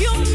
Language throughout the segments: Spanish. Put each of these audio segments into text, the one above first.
desde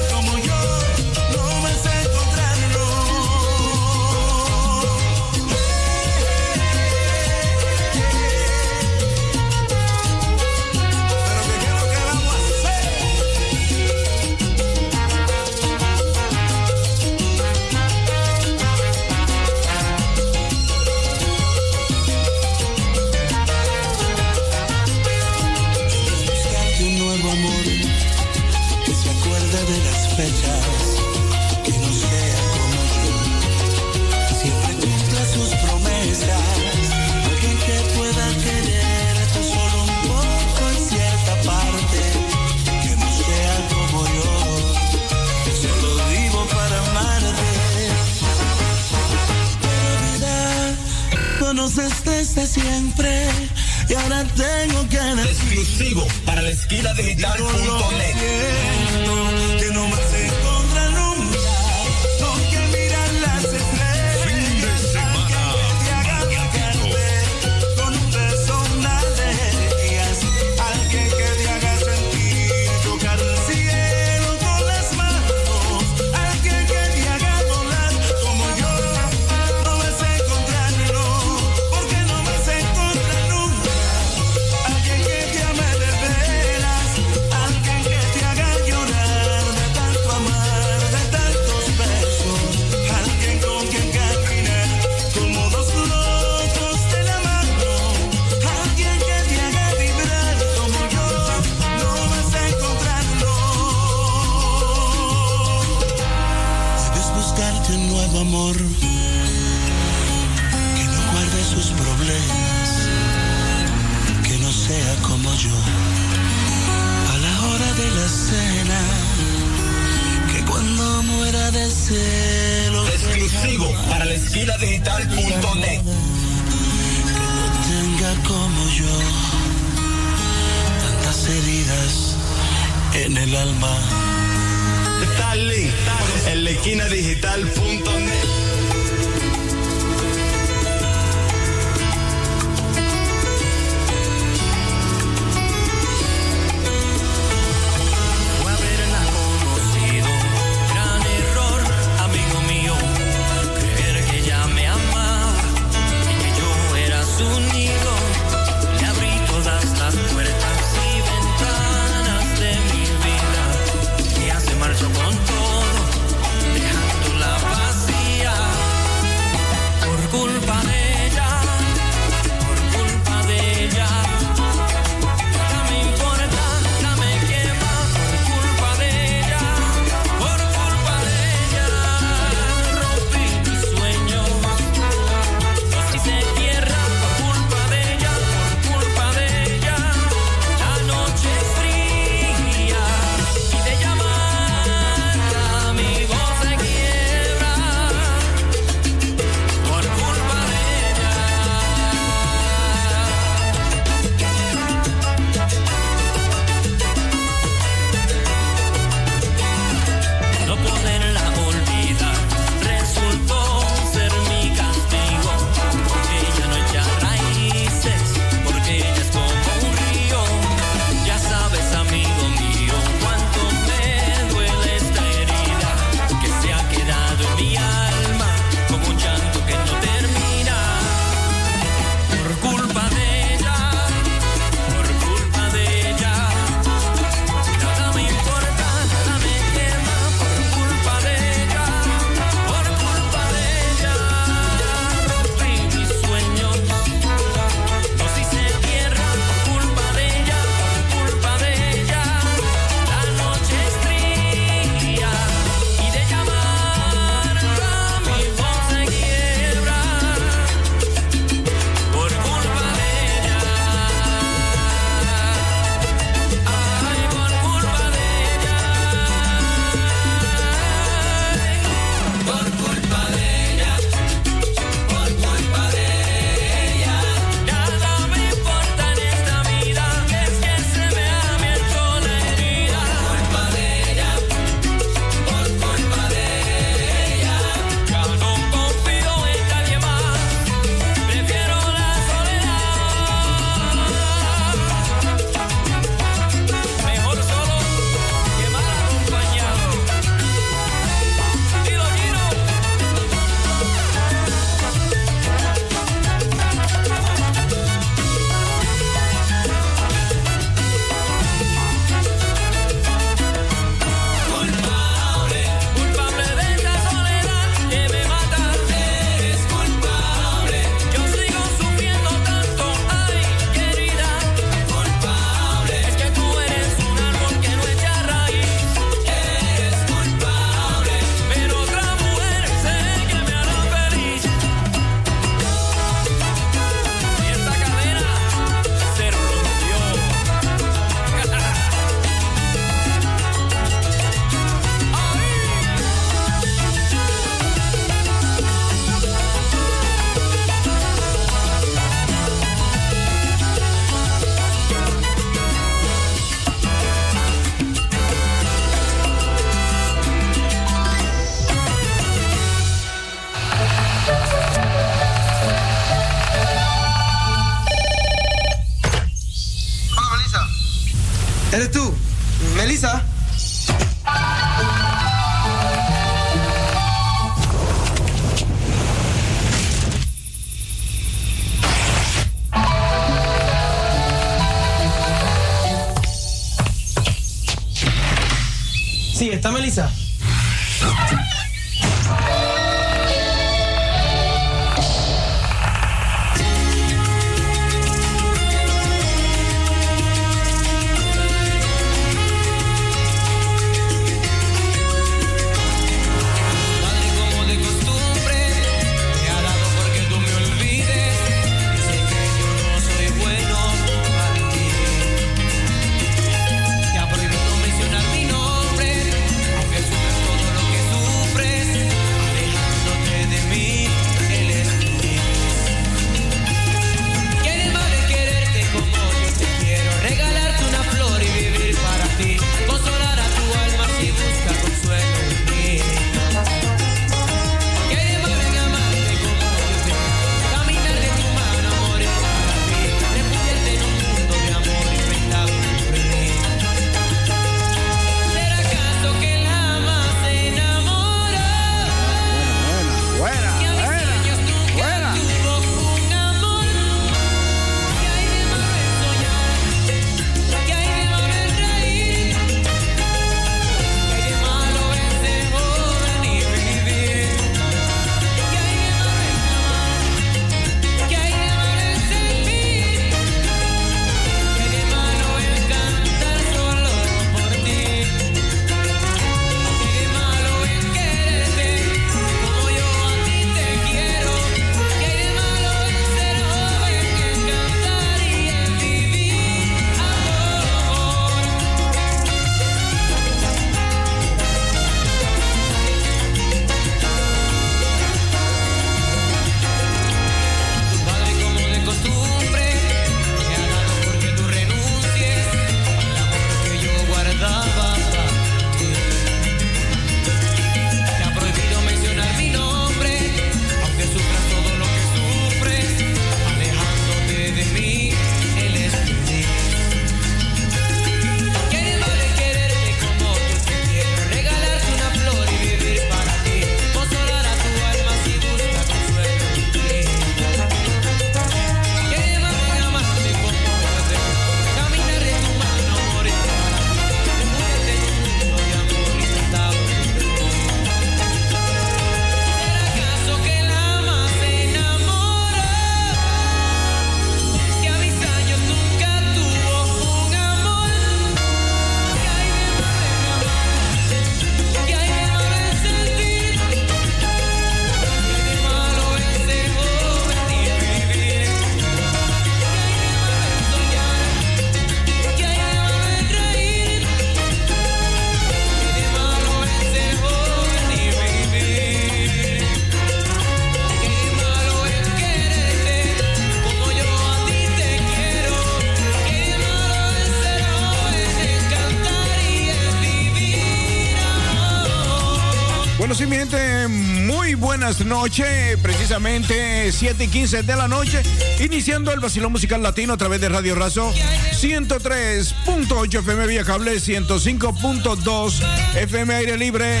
noches, precisamente 7 y 15 de la noche, iniciando el vacilón musical latino a través de Radio Razo 103.8 FM vía cable, 105.2 FM aire libre.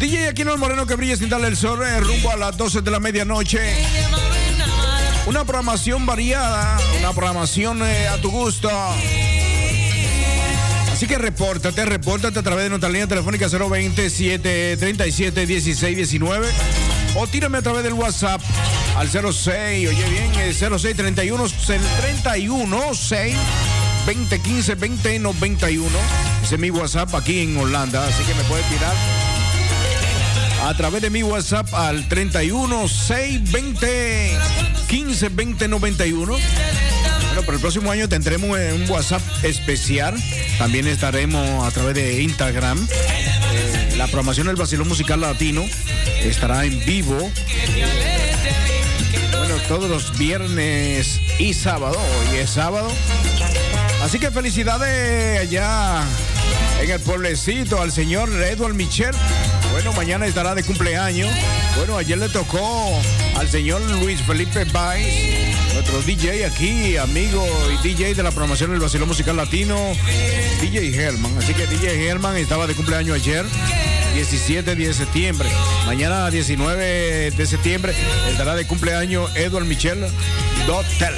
DJ Aquino Moreno que brilla sin darle el sol, eh, rumbo a las 12 de la medianoche. Una programación variada, una programación eh, a tu gusto. Así que repórtate, repórtate a través de nuestra línea telefónica 020 737 1619 o tírame a través del WhatsApp al 06, oye bien, 0631 31 6 2015 2091. Ese es mi WhatsApp aquí en Holanda, así que me puedes tirar a través de mi WhatsApp al 31 6 20 15 20 91 para el próximo año tendremos un WhatsApp especial. También estaremos a través de Instagram. Eh, la programación del Basilón Musical Latino estará en vivo. Bueno, todos los viernes y sábado. Hoy es sábado. Así que felicidades allá en el pueblecito al señor Edward Michel. Bueno, mañana estará de cumpleaños. Bueno, ayer le tocó al señor Luis Felipe Baez nuestro DJ aquí, amigo y DJ de la programación del Vacilón Musical Latino, DJ Herman. Así que DJ Herman estaba de cumpleaños ayer. 17 de septiembre. Mañana 19 de septiembre estará de cumpleaños Edward Michel Dotel.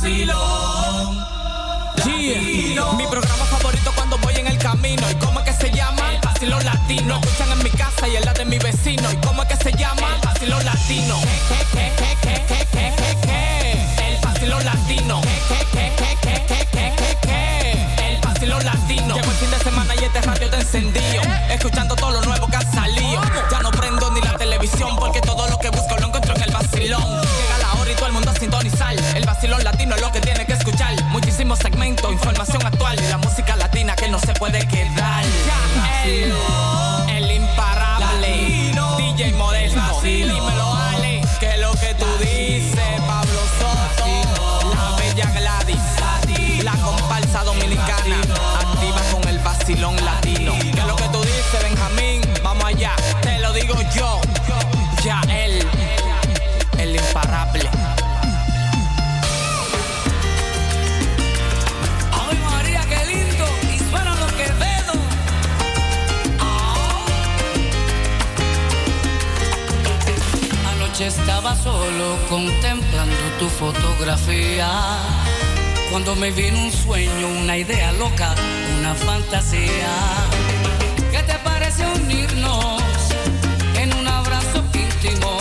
vacilón. Yeah. Mi programa favorito cuando voy en el camino. ¿Y cómo es que se llama? El vacilón latino. Lo escuchan en mi casa y en la de mi vecino. ¿Y cómo es que se llama? El vacilón latino. El vacilón latino. El vacilón latino. Llevo el fin de semana y este radio te encendido. Escuchando todo lo nuevo que ha salido. solo contemplando tu fotografía. Cuando me vino un sueño, una idea loca, una fantasía. ¿Qué te parece unirnos en un abrazo íntimo?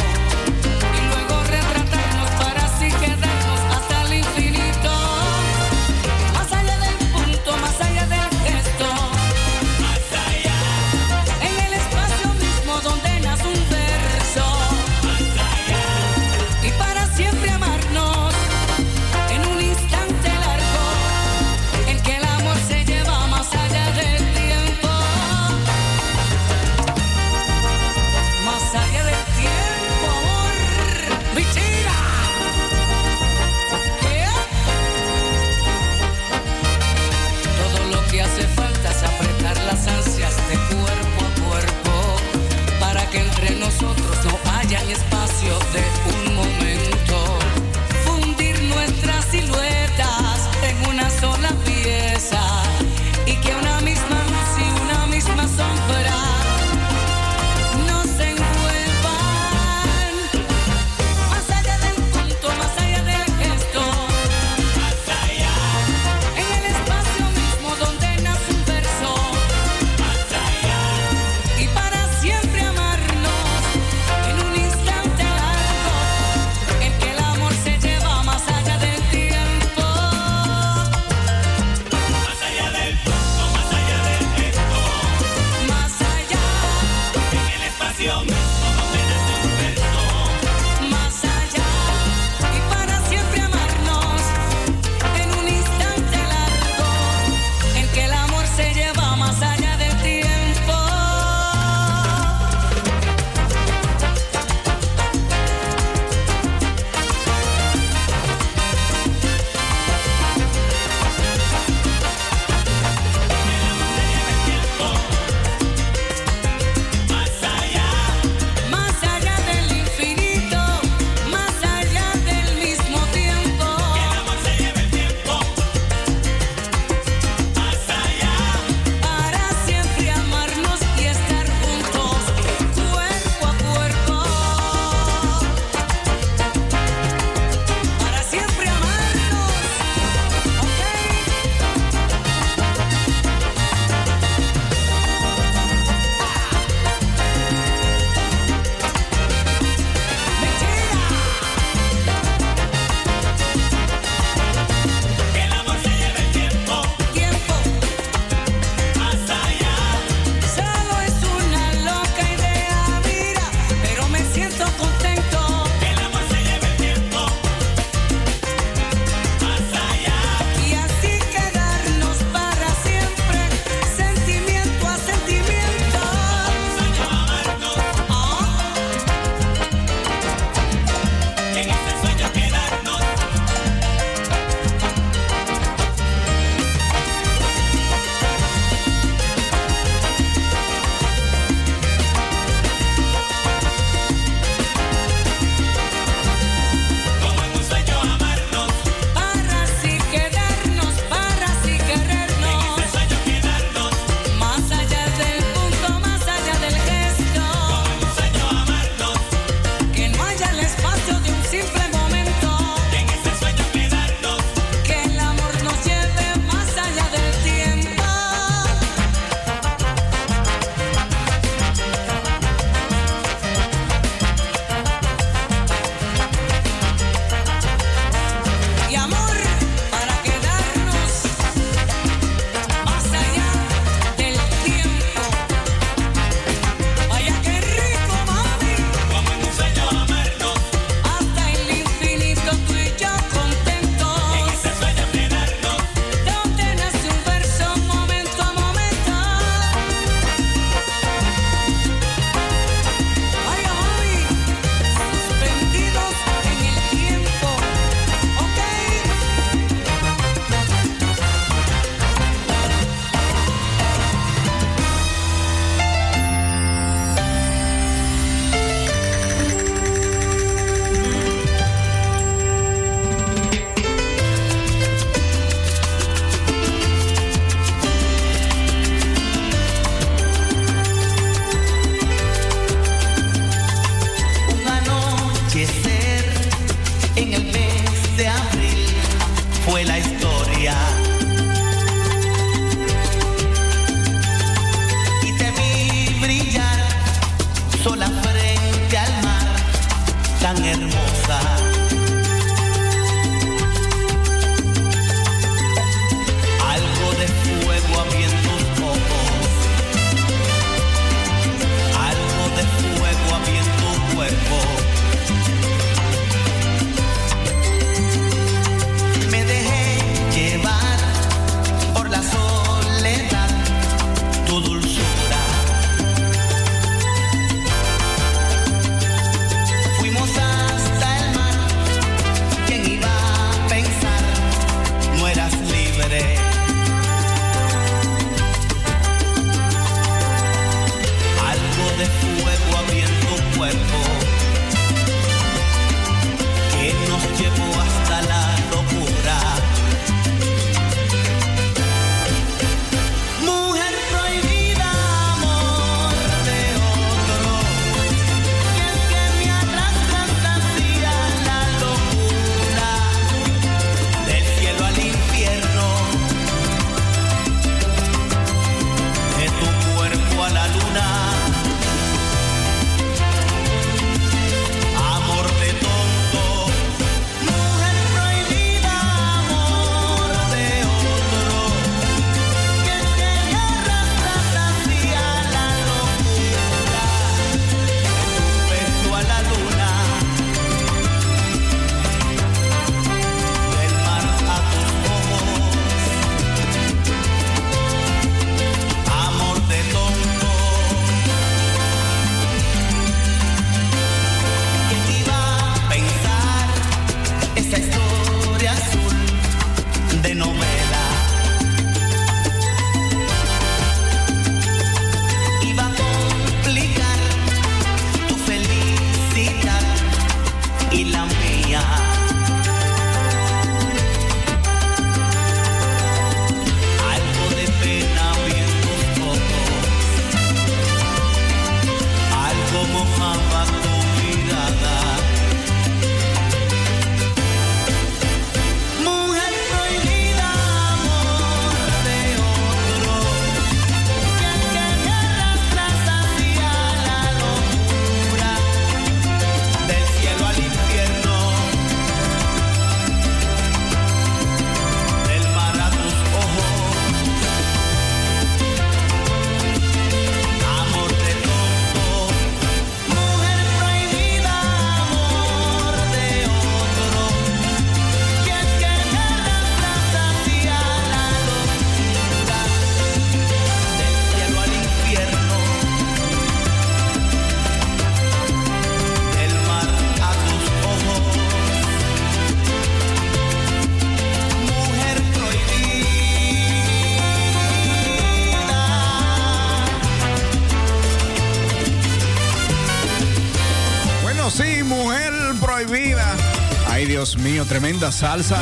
mío, tremenda salsa.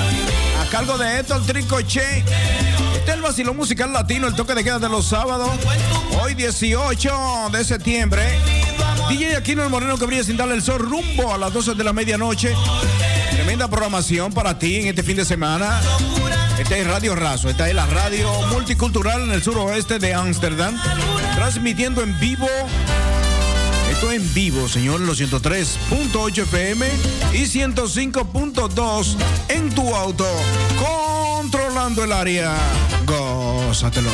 A cargo de esto el Tricoche. Este es el vacilón musical latino, el toque de queda de los sábados. Hoy 18 de septiembre. DJ Aquino el Moreno que brilla sin darle el sol rumbo a las 12 de la medianoche. Tremenda programación para ti en este fin de semana. Esta es Radio Razo, esta es la radio multicultural en el suroeste de Ámsterdam, transmitiendo en vivo en vivo, señor, los 103.8 FM y 105.2 en tu auto, controlando el área. Gózatelo.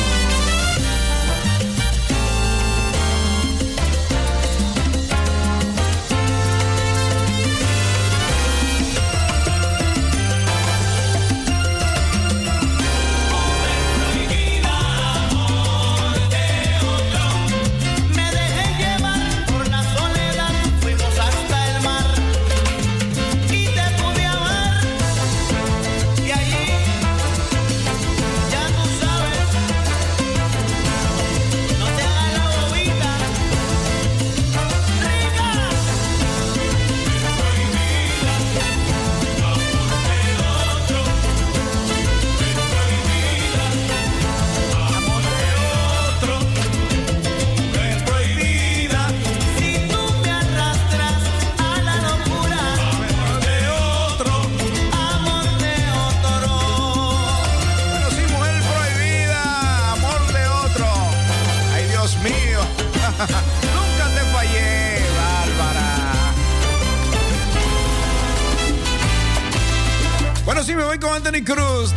Con Anthony Cruz.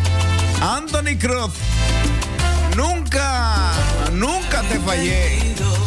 Anthony Cruz. Nunca, nunca te fallé.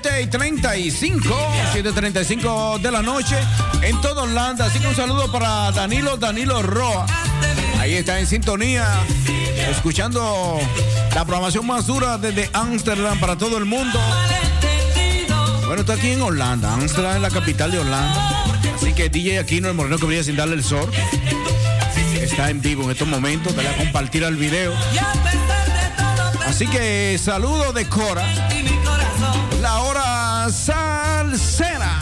7 y 35, 7 y 35 de la noche en todo Holanda. Así que un saludo para Danilo, Danilo Roa. Ahí está en sintonía, escuchando la programación más dura desde Ámsterdam para todo el mundo. Bueno, está aquí en Holanda. Ámsterdam es la capital de Holanda. Así que DJ Aquino, el moreno que brilla sin darle el sol, está en vivo en estos momentos. Dale a compartir el video. Así que saludo de Cora, salsera.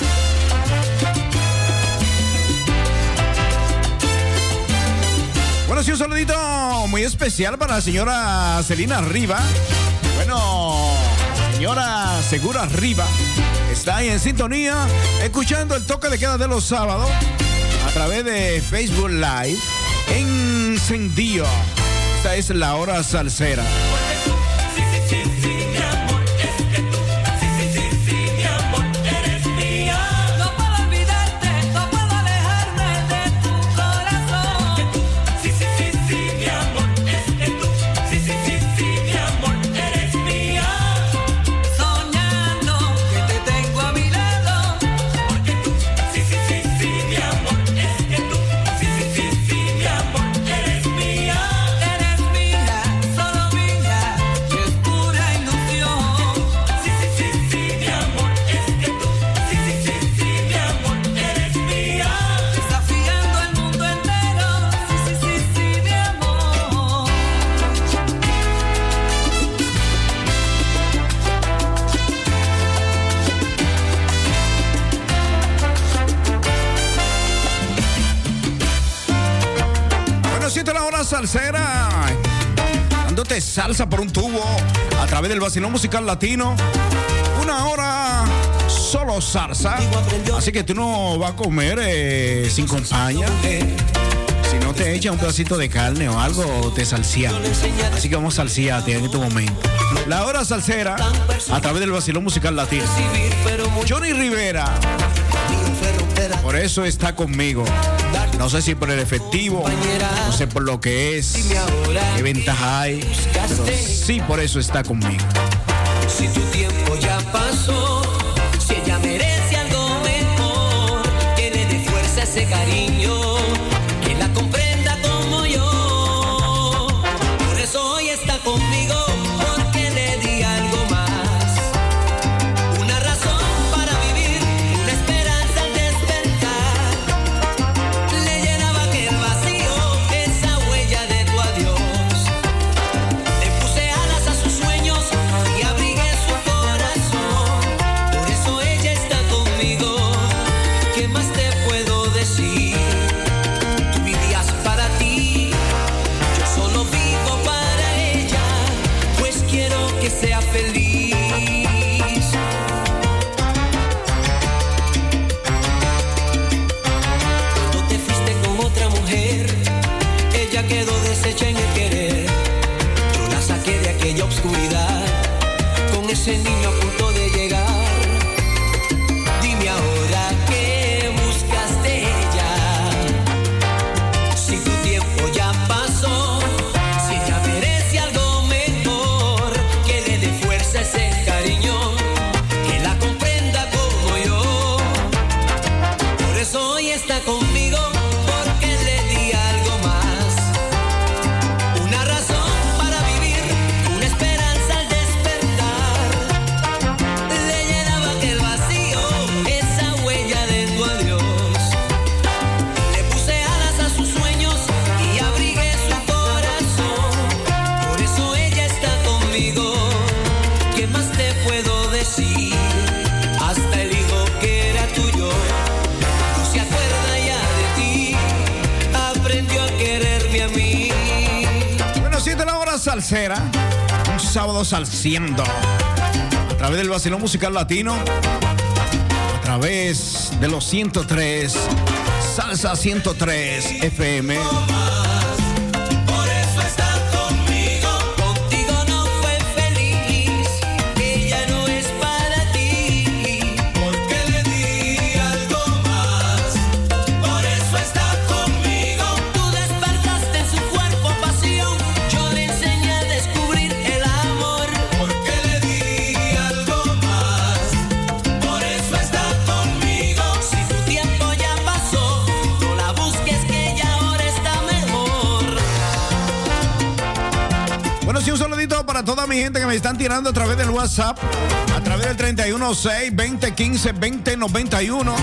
Bueno, sí, un saludito muy especial para la señora Celina Riva. Bueno, señora Segura Riva está ahí en sintonía, escuchando el toque de queda de los sábados a través de Facebook Live. Encendido. Esta es la hora salsera. Salsa por un tubo a través del vacilón musical latino. Una hora solo salsa. Así que tú no vas a comer eh, sin compañía. Si no te echas un pedacito de carne o algo, te salseamos. Así que vamos a salsearte en este momento. La hora salsera a través del vacilón musical latino. Johnny Rivera. Por eso está conmigo. No sé si por el efectivo, no sé por lo que es, qué ventaja hay, pero sí por eso está conmigo. Si tu tiempo ya pasó, si ella merece algo mejor, tiene de fuerza ese cariño. A través del vacilón musical latino, a través de los 103, Salsa 103 FM. toda mi gente que me están tirando a través del WhatsApp, a través del 316-2015-2091.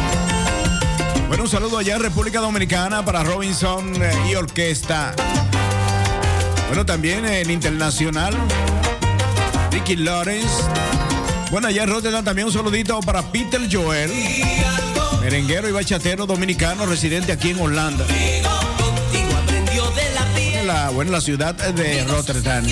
Bueno, un saludo allá en República Dominicana para Robinson eh, y Orquesta. Bueno, también el internacional, Ricky Lawrence. Bueno, allá en Rotterdam también un saludito para Peter Joel, merenguero y bachatero dominicano residente aquí en Holanda. Bueno, la ciudad de Rotterdam.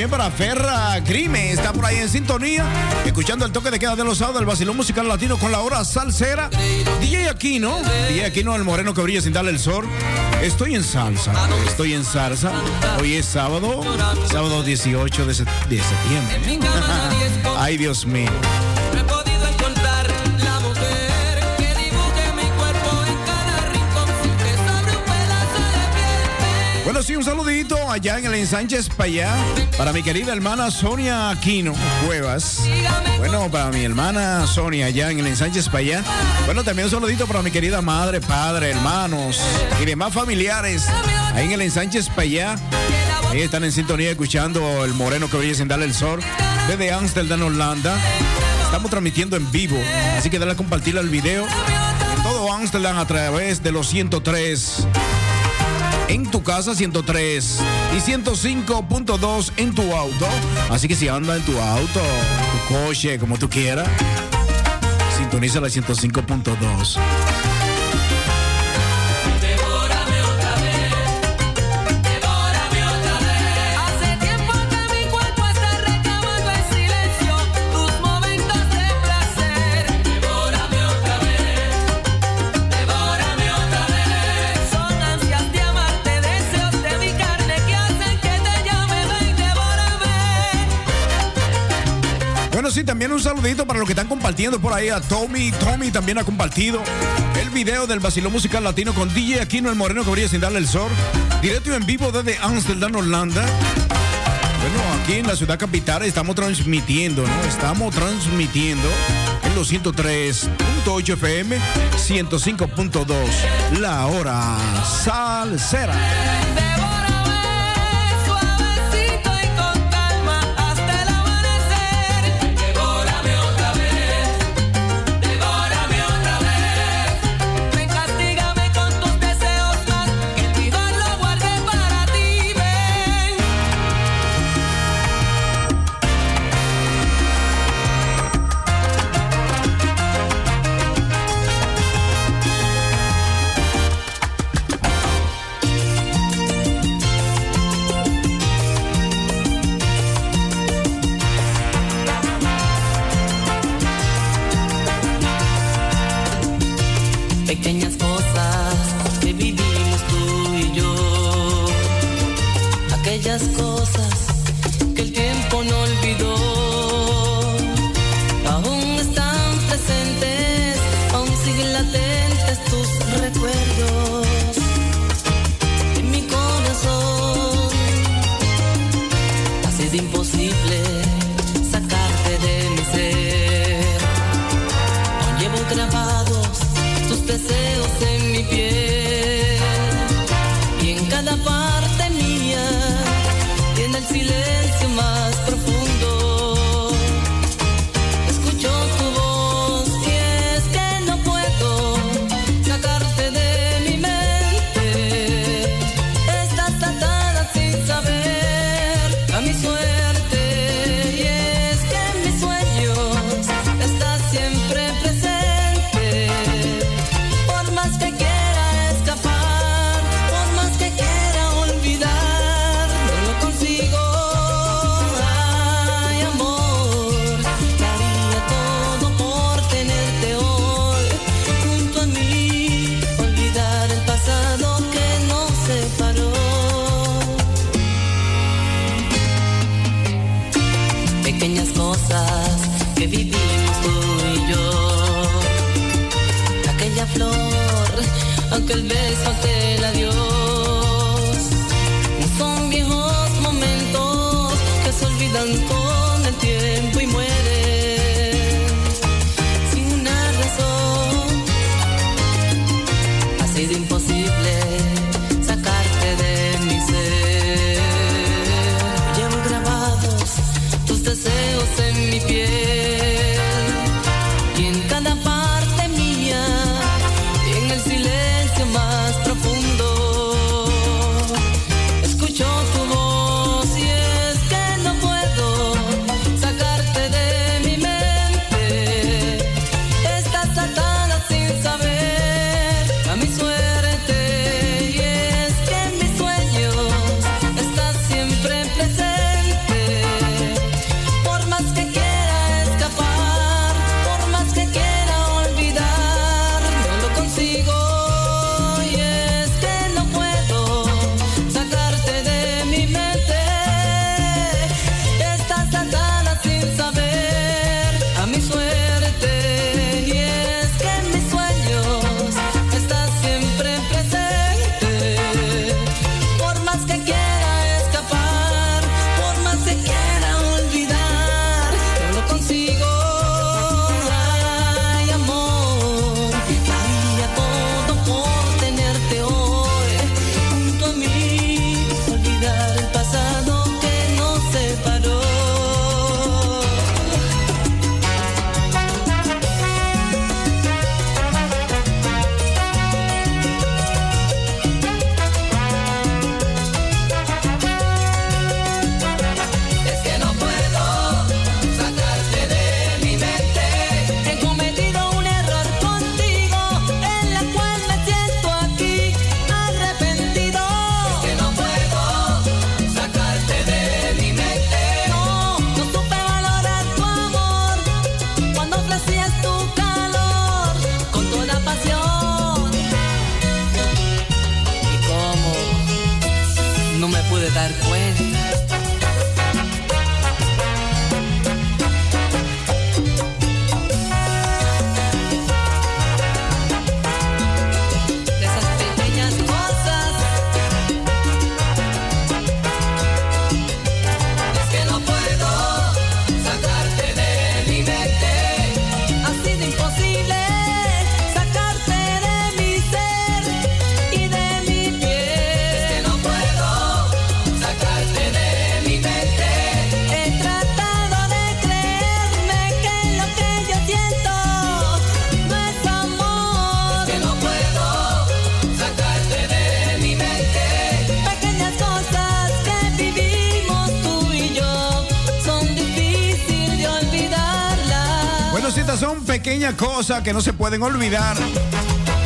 También para Ferra Grime, está por ahí en sintonía, escuchando el toque de queda de los sábados del Basilón Musical Latino con la hora salsera. DJ Aquino, DJ Aquino, el moreno que brilla sin darle el sol. Estoy en salsa, estoy en salsa. Hoy es sábado, sábado 18 de, se- de septiembre. Ay, Dios mío. Bueno, un saludito allá en el ensanche Payá para mi querida hermana Sonia Aquino Cuevas. Bueno, para mi hermana Sonia allá en el ensanche Payá. Bueno, también un saludito para mi querida madre, padre, hermanos y demás familiares ahí en el ensanche Payá. Ahí están en sintonía escuchando el moreno que brilla sin darle el sol desde Amsterdam, Holanda. Estamos transmitiendo en vivo, así que dale a compartir el video todo Amsterdam a través de los 103 en tu casa 103 y 105.2 en tu auto. Así que si anda en tu auto, tu coche, como tú quieras, sintoniza la 105.2. Bueno, sí, también un saludito para los que están compartiendo por ahí. A Tommy, Tommy también ha compartido el video del Basilón Musical Latino con DJ Aquino el Moreno que brilla sin darle el sol. Directo y en vivo desde Amsterdam, Holanda. Bueno, aquí en la ciudad capital estamos transmitiendo, ¿no? Estamos transmitiendo en los 103.8 FM, 105.2, la hora salsera. Tus recuerdos pequeñas cosas que no se pueden olvidar.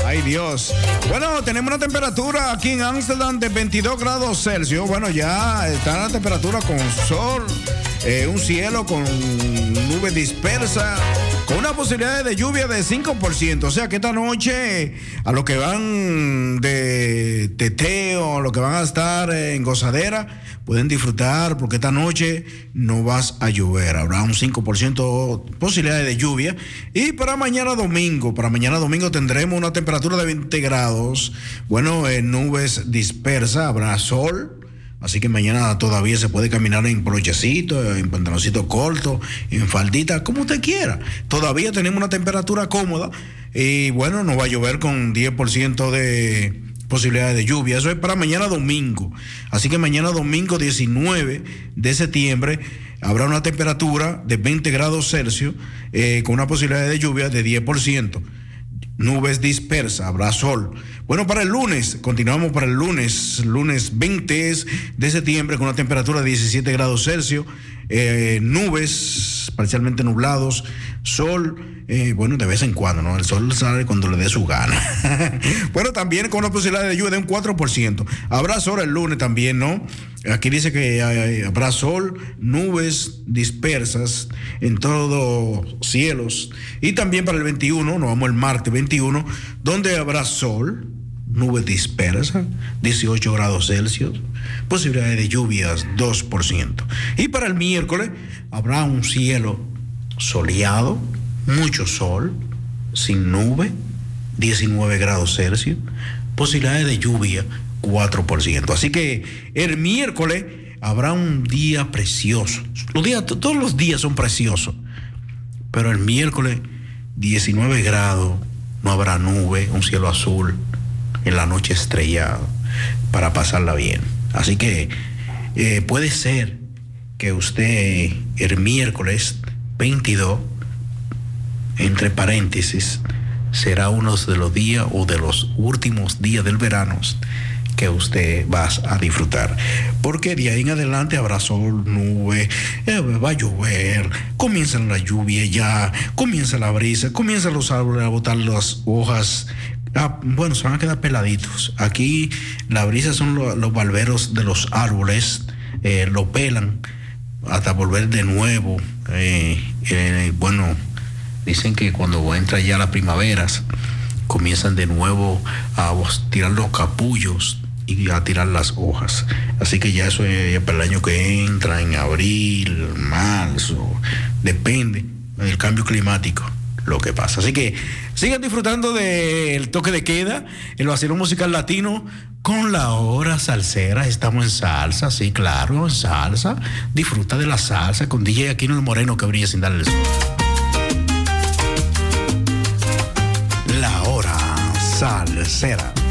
Ay Dios. Bueno, tenemos una temperatura aquí en Ámsterdam de 22 grados Celsius. Bueno, ya está la temperatura con sol, eh, un cielo con nube dispersa, con una posibilidad de lluvia de 5%. O sea que esta noche, a los que van de teteo, a los que van a estar en gozadera, pueden disfrutar porque esta noche no vas a llover. Habrá un 5% posibilidad de lluvia. Y para mañana domingo, para mañana domingo tendremos una temperatura de 20 grados. Bueno, en nubes dispersas, habrá sol. Así que mañana todavía se puede caminar en brochecito, en pantaloncito corto, en faldita, como usted quiera. Todavía tenemos una temperatura cómoda y bueno, no va a llover con 10% de posibilidades de lluvia. Eso es para mañana domingo. Así que mañana domingo 19 de septiembre habrá una temperatura de 20 grados Celsius eh, con una posibilidad de lluvia de 10%. Nubes dispersas, habrá sol. Bueno, para el lunes, continuamos para el lunes, lunes 20 de septiembre con una temperatura de 17 grados Celsius, eh, nubes parcialmente nublados, sol, eh, bueno, de vez en cuando, ¿no? El sol sale cuando le dé su gana. bueno, también con una posibilidad de lluvia de un 4%. Habrá sol el lunes también, ¿no? Aquí dice que hay- habrá sol, nubes dispersas en todos cielos. Y también para el 21, nos vamos el martes 21, donde habrá sol, nubes dispersas, 18 grados Celsius, posibilidades de lluvias 2%. Y para el miércoles habrá un cielo soleado, mucho sol, sin nube, 19 grados Celsius, posibilidades de lluvia 4%. Así que el miércoles habrá un día precioso. Los días, todos los días son preciosos, pero el miércoles 19 grados, no habrá nube, un cielo azul, en la noche estrellado, para pasarla bien. Así que eh, puede ser que usted el miércoles 22 entre paréntesis, será uno de los días o de los últimos días del verano que usted va a disfrutar. Porque de ahí en adelante habrá sol, nube, eh, va a llover, comienza la lluvia ya, comienza la brisa, comienzan los árboles a botar las hojas. Ah, bueno, se van a quedar peladitos. Aquí la brisa son lo- los barberos de los árboles, eh, lo pelan hasta volver de nuevo. eh, eh, bueno, dicen que cuando entra ya las primaveras, comienzan de nuevo a tirar los capullos y a tirar las hojas. Así que ya eso es para el año que entra, en abril, marzo, depende del cambio climático lo que pasa. Así que sigan disfrutando del toque de queda, el vacilón musical latino con la hora salsera. Estamos en salsa, sí, claro, en salsa. Disfruta de la salsa con DJ Aquino el Moreno que brilla sin darle el sol. La hora salsera.